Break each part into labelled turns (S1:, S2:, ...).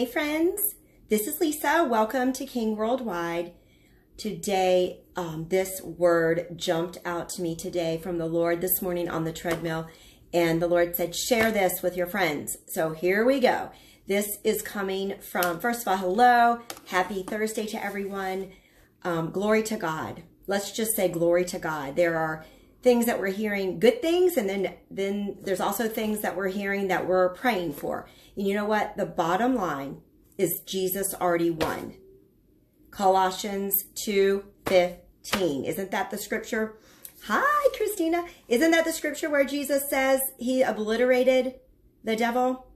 S1: Hey friends, this is Lisa. Welcome to King Worldwide. Today, um, this word jumped out to me today from the Lord this morning on the treadmill. And the Lord said, share this with your friends. So here we go. This is coming from, first of all, hello. Happy Thursday to everyone. Um, glory to God. Let's just say glory to God. There are things that we're hearing, good things, and then then there's also things that we're hearing that we're praying for. And you know what? The bottom line is Jesus already won. Colossians 2:15. Isn't that the scripture? Hi, Christina. Isn't that the scripture where Jesus says he obliterated the devil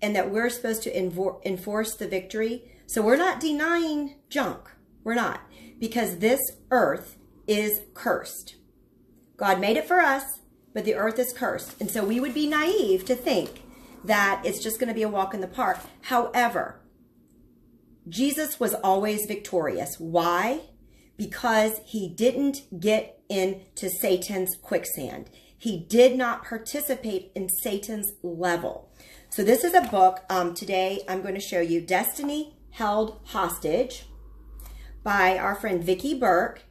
S1: and that we're supposed to enforce the victory? So we're not denying junk. We're not. Because this earth is cursed. God made it for us, but the earth is cursed. And so we would be naive to think that it's just going to be a walk in the park. However, Jesus was always victorious. Why? Because he didn't get into Satan's quicksand. He did not participate in Satan's level. So this is a book. Um, today I'm going to show you Destiny Held Hostage by our friend Vikki Burke.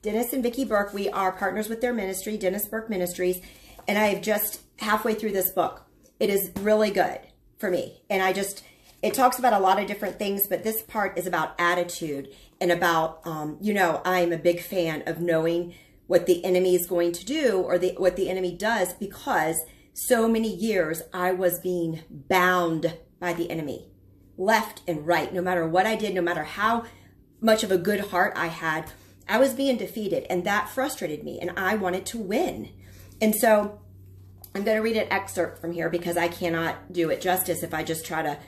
S1: Dennis and Vikki Burke, we are partners with their ministry, Dennis Burke Ministries, and I have just halfway through this book. It is really good for me. And I just, it talks about a lot of different things, but this part is about attitude and about, um, you know, I'm a big fan of knowing what the enemy is going to do or the, what the enemy does because so many years I was being bound by the enemy left and right, no matter what I did, no matter how much of a good heart I had, I was being defeated and that frustrated me and I wanted to win. And so I'm going to read an excerpt from here because I cannot do it justice if I just try to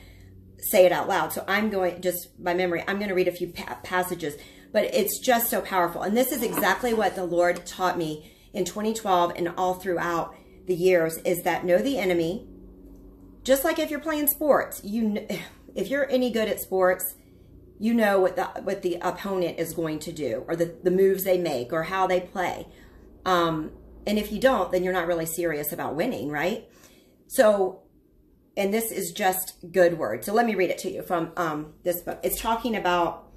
S1: say it out loud. So I'm going, just by memory, I'm going to read a few pa passages, but it's just so powerful. And this is exactly what the Lord taught me in 2012 and all throughout the years is that know the enemy. Just like if you're playing sports, you if you're any good at sports, you know what the what the opponent is going to do or the, the moves they make or how they play. Um, and if you don't, then you're not really serious about winning, right? So, and this is just good word. So let me read it to you from um, this book. It's talking about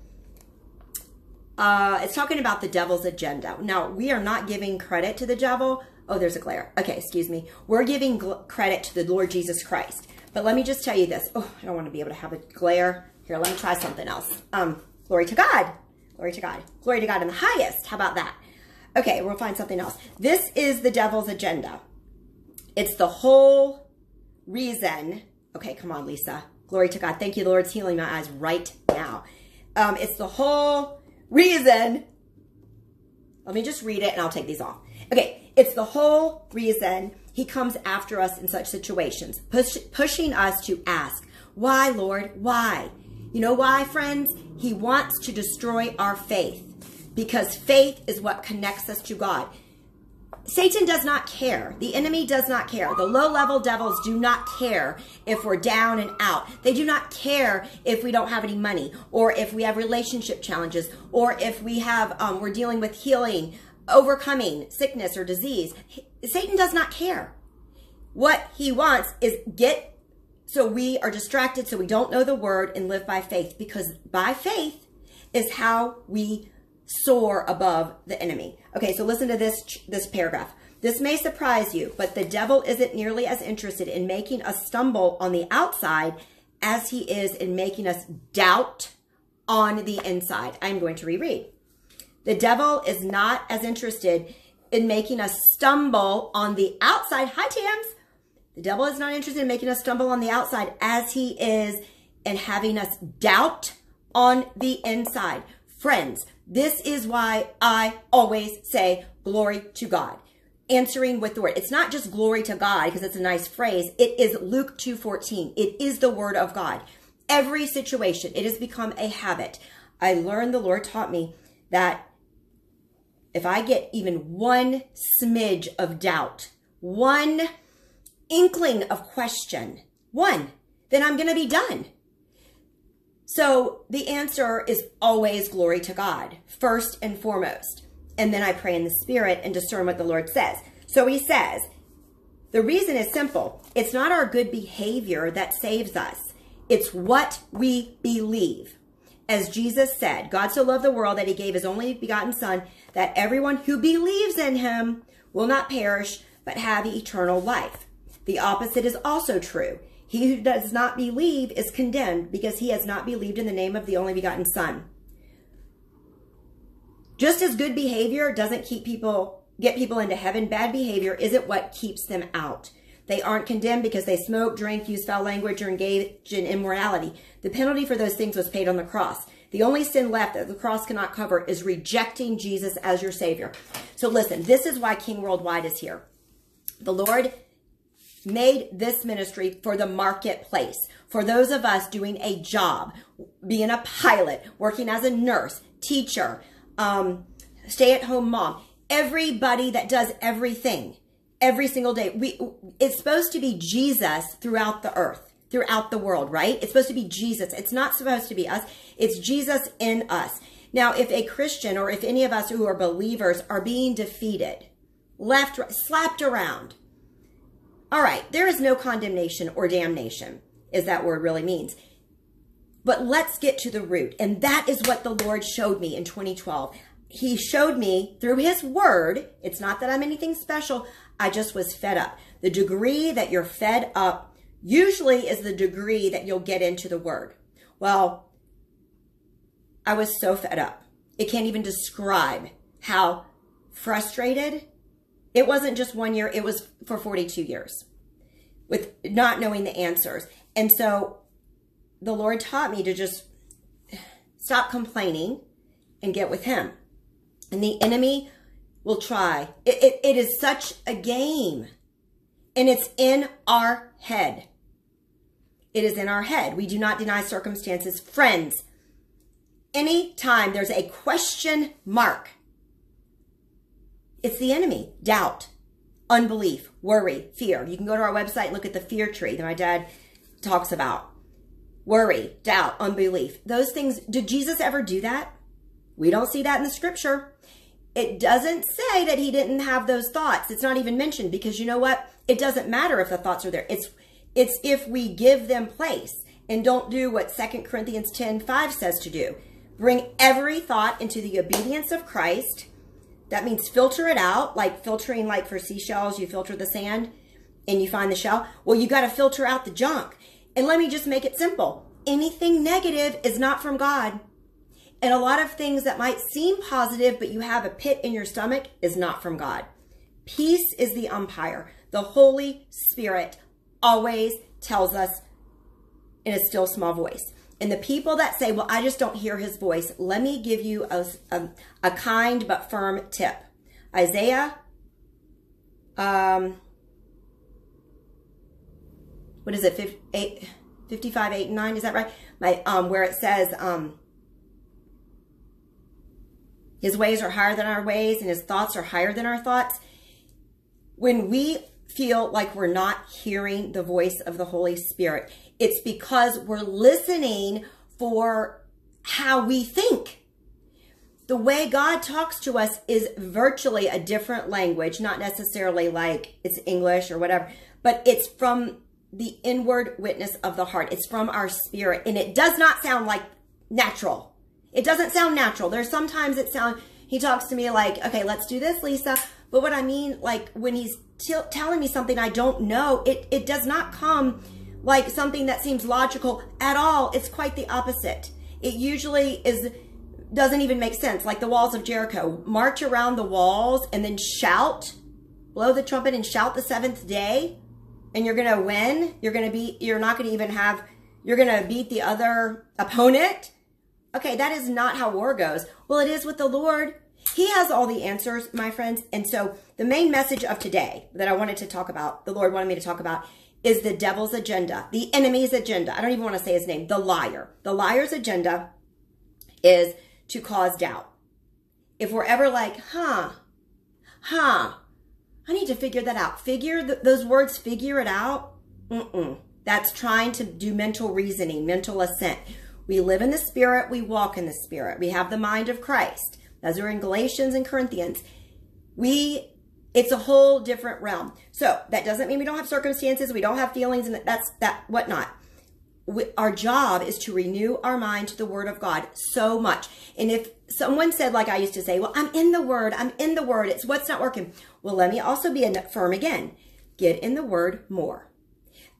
S1: uh, it's talking about the devil's agenda. Now, we are not giving credit to the devil. Oh, there's a glare. Okay, excuse me. We're giving credit to the Lord Jesus Christ. But let me just tell you this. Oh, I don't want to be able to have a glare. Here, let me try something else. Um, glory to God. Glory to God. Glory to God in the highest. How about that? Okay, we'll find something else. This is the devil's agenda. It's the whole reason. Okay, come on, Lisa. Glory to God. Thank you, the Lord's healing my eyes right now. Um, it's the whole reason. Let me just read it and I'll take these off. Okay, it's the whole reason he comes after us in such situations, push, pushing us to ask, why, Lord? Why? You know why, friends? He wants to destroy our faith because faith is what connects us to God. Satan does not care. The enemy does not care. The low level devils do not care if we're down and out. They do not care if we don't have any money or if we have relationship challenges or if we have, um, we're dealing with healing, overcoming sickness or disease. Satan does not care. What he wants is get so we are distracted, so we don't know the word and live by faith because by faith is how we soar above the enemy. Okay, so listen to this, this paragraph. This may surprise you, but the devil isn't nearly as interested in making us stumble on the outside as he is in making us doubt on the inside. I'm going to reread. The devil is not as interested in making us stumble on the outside. Hi, Tams the devil is not interested in making us stumble on the outside as he is in having us doubt on the inside. Friends, this is why I always say glory to God. Answering with the word. It's not just glory to God because it's a nice phrase. It is Luke 2.14. It is the word of God. Every situation, it has become a habit. I learned the Lord taught me that if I get even one smidge of doubt, one inkling of question, one, then I'm going to be done. So the answer is always glory to God, first and foremost. And then I pray in the spirit and discern what the Lord says. So he says, the reason is simple. It's not our good behavior that saves us. It's what we believe. As Jesus said, God so loved the world that he gave his only begotten Son, that everyone who believes in him will not perish, but have eternal life. The opposite is also true. He who does not believe is condemned because he has not believed in the name of the only begotten Son. Just as good behavior doesn't keep people get people into heaven, bad behavior isn't what keeps them out. They aren't condemned because they smoke, drink, use foul language, or engage in immorality. The penalty for those things was paid on the cross. The only sin left that the cross cannot cover is rejecting Jesus as your Savior. So listen, this is why King Worldwide is here. The Lord made this ministry for the marketplace, for those of us doing a job, being a pilot, working as a nurse, teacher, um, stay at home mom, everybody that does everything every single day. We, it's supposed to be Jesus throughout the earth, throughout the world, right? It's supposed to be Jesus. It's not supposed to be us. It's Jesus in us. Now, if a Christian or if any of us who are believers are being defeated, left, slapped around, all right, there is no condemnation or damnation, is that word really means. But let's get to the root. And that is what the Lord showed me in 2012. He showed me through his word. It's not that I'm anything special. I just was fed up. The degree that you're fed up usually is the degree that you'll get into the word. Well, I was so fed up. It can't even describe how frustrated. It wasn't just one year, it was for 42 years with not knowing the answers. And so the Lord taught me to just stop complaining and get with Him. And the enemy will try. It, it, it is such a game. And it's in our head. It is in our head. We do not deny circumstances. Friends, anytime there's a question mark, it's the enemy. Doubt, unbelief, worry, fear. You can go to our website look at the fear tree that my dad talks about. Worry, doubt, unbelief. Those things, did Jesus ever do that? We don't see that in the scripture it doesn't say that he didn't have those thoughts. It's not even mentioned because you know what? It doesn't matter if the thoughts are there. It's it's if we give them place and don't do what Second Corinthians 10 5 says to do. Bring every thought into the obedience of Christ. That means filter it out, like filtering, like for seashells, you filter the sand and you find the shell. Well, you got to filter out the junk. And let me just make it simple anything negative is not from God. And a lot of things that might seem positive, but you have a pit in your stomach, is not from God. Peace is the umpire. The Holy Spirit always tells us in a still small voice. And the people that say, well, I just don't hear his voice, let me give you a, a, a kind but firm tip. Isaiah, um, what is it, 55, 8, and 9, is that right? My, um, where it says, um, his ways are higher than our ways, and his thoughts are higher than our thoughts. When we feel like we're not hearing the voice of the Holy Spirit, it's because we're listening for how we think. The way God talks to us is virtually a different language, not necessarily like it's English or whatever, but it's from the inward witness of the heart. It's from our spirit, and it does not sound like natural. It doesn't sound natural. There's sometimes it sounds, he talks to me like, okay, let's do this, Lisa. But what I mean, like when he's telling me something I don't know, it, it does not come like something that seems logical at all. It's quite the opposite. It usually is, doesn't even make sense. Like the walls of Jericho, march around the walls and then shout, blow the trumpet and shout the seventh day. And you're to win. You're to be, you're not to even have, you're to beat the other opponent Okay, that is not how war goes. Well, it is with the Lord. He has all the answers, my friends. And so the main message of today that I wanted to talk about, the Lord wanted me to talk about, is the devil's agenda, the enemy's agenda. I don't even want to say his name, the liar. The liar's agenda is to cause doubt. If we're ever like, huh, huh, I need to figure that out. Figure th- those words, figure it out. Mm-mm. That's trying to do mental reasoning, mental assent. We live in the Spirit, we walk in the Spirit. We have the mind of Christ. Those are in Galatians and Corinthians. We it's a whole different realm. So that doesn't mean we don't have circumstances, we don't have feelings, and that's that whatnot. we, our job is to renew our mind to the word of God so much. And if someone said, like I used to say, well, I'm in the word, I'm in the word, it's what's not working. Well, let me also be firm again. Get in the word more.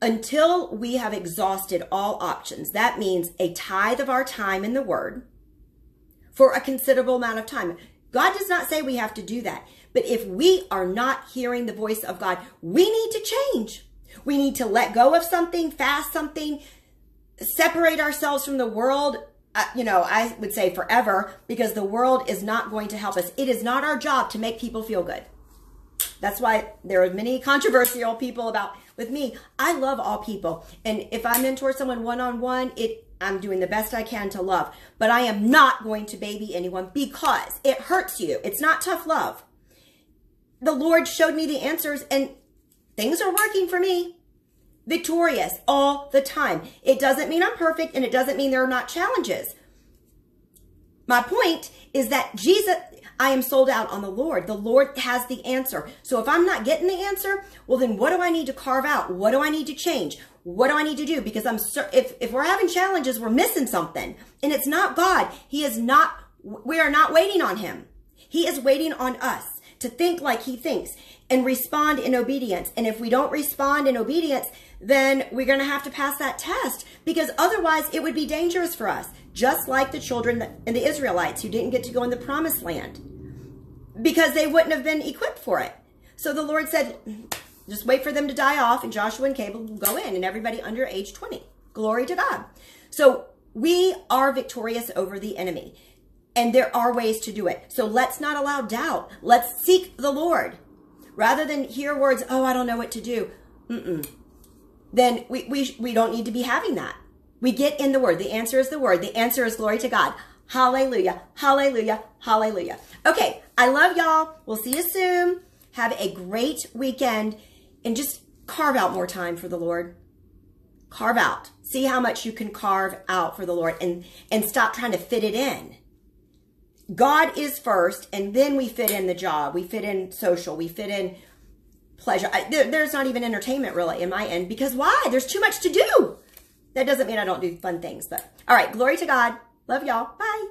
S1: Until we have exhausted all options, that means a tithe of our time in the word for a considerable amount of time. God does not say we have to do that. But if we are not hearing the voice of God, we need to change. We need to let go of something, fast something, separate ourselves from the world. Uh, you know, I would say forever because the world is not going to help us. It is not our job to make people feel good. That's why there are many controversial people about with me. I love all people. And if I mentor someone one on one, it I'm doing the best I can to love. But I am not going to baby anyone because it hurts you. It's not tough love. The Lord showed me the answers and things are working for me. Victorious all the time. It doesn't mean I'm perfect and it doesn't mean there are not challenges. My point is that Jesus, I am sold out on the Lord. The Lord has the answer. So if I'm not getting the answer, well, then what do I need to carve out? What do I need to change? What do I need to do? Because I'm, if, if we're having challenges, we're missing something and it's not God. He is not, we are not waiting on him. He is waiting on us to think like he thinks and respond in obedience. And if we don't respond in obedience, then we're going to have to pass that test because otherwise it would be dangerous for us. Just like the children and the Israelites who didn't get to go in the promised land because they wouldn't have been equipped for it. So the Lord said, just wait for them to die off and Joshua and Caleb will go in and everybody under age 20. Glory to God. So we are victorious over the enemy. And there are ways to do it. So let's not allow doubt. Let's seek the Lord. Rather than hear words, oh, I don't know what to do. Mm-mm. Then we, we, we don't need to be having that. We get in the word. The answer is the word. The answer is glory to God. Hallelujah. Hallelujah. Hallelujah. Okay. I love y'all. We'll see you soon. Have a great weekend and just carve out more time for the Lord. Carve out. See how much you can carve out for the Lord and, and stop trying to fit it in. God is first, and then we fit in the job. We fit in social. We fit in pleasure. I, there, there's not even entertainment really in my end because why? There's too much to do. That doesn't mean I don't do fun things, but all right. Glory to God. Love y'all. Bye.